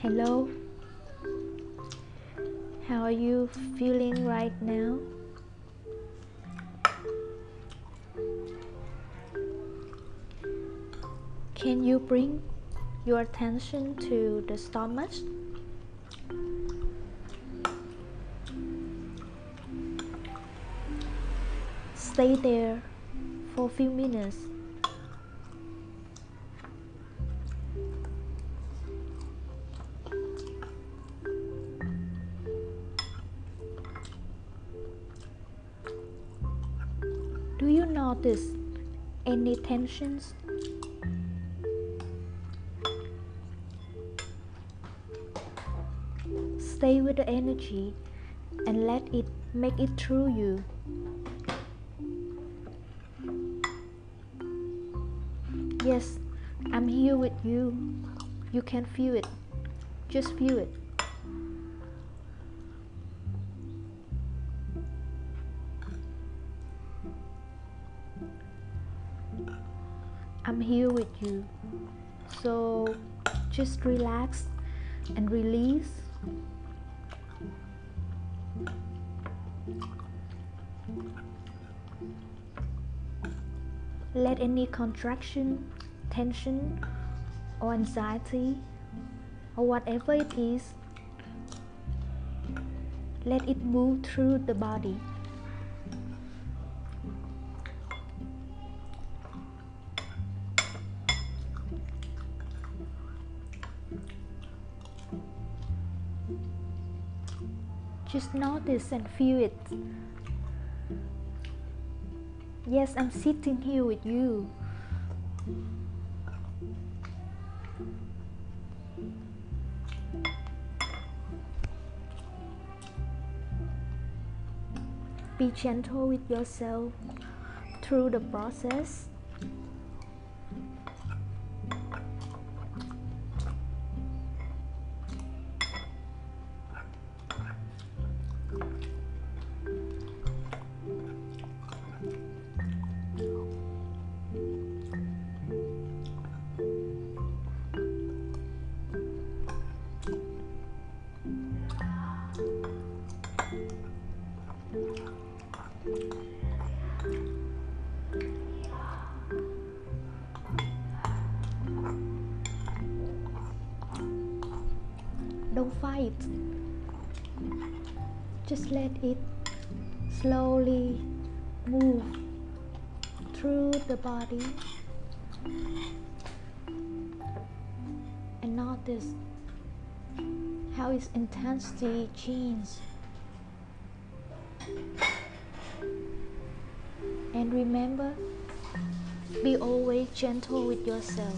Hello. How are you feeling right now? Can you bring your attention to the stomach? Stay there for a few minutes. Notice any tensions? Stay with the energy and let it make it through you. Yes, I'm here with you. You can feel it. Just feel it. I'm here with you. So just relax and release. Let any contraction, tension, or anxiety, or whatever it is, let it move through the body. Just notice and feel it. Yes, I'm sitting here with you. Be gentle with yourself through the process. Don't fight. Just let it slowly move through the body and notice how its intensity changes. And remember, be always gentle with yourself.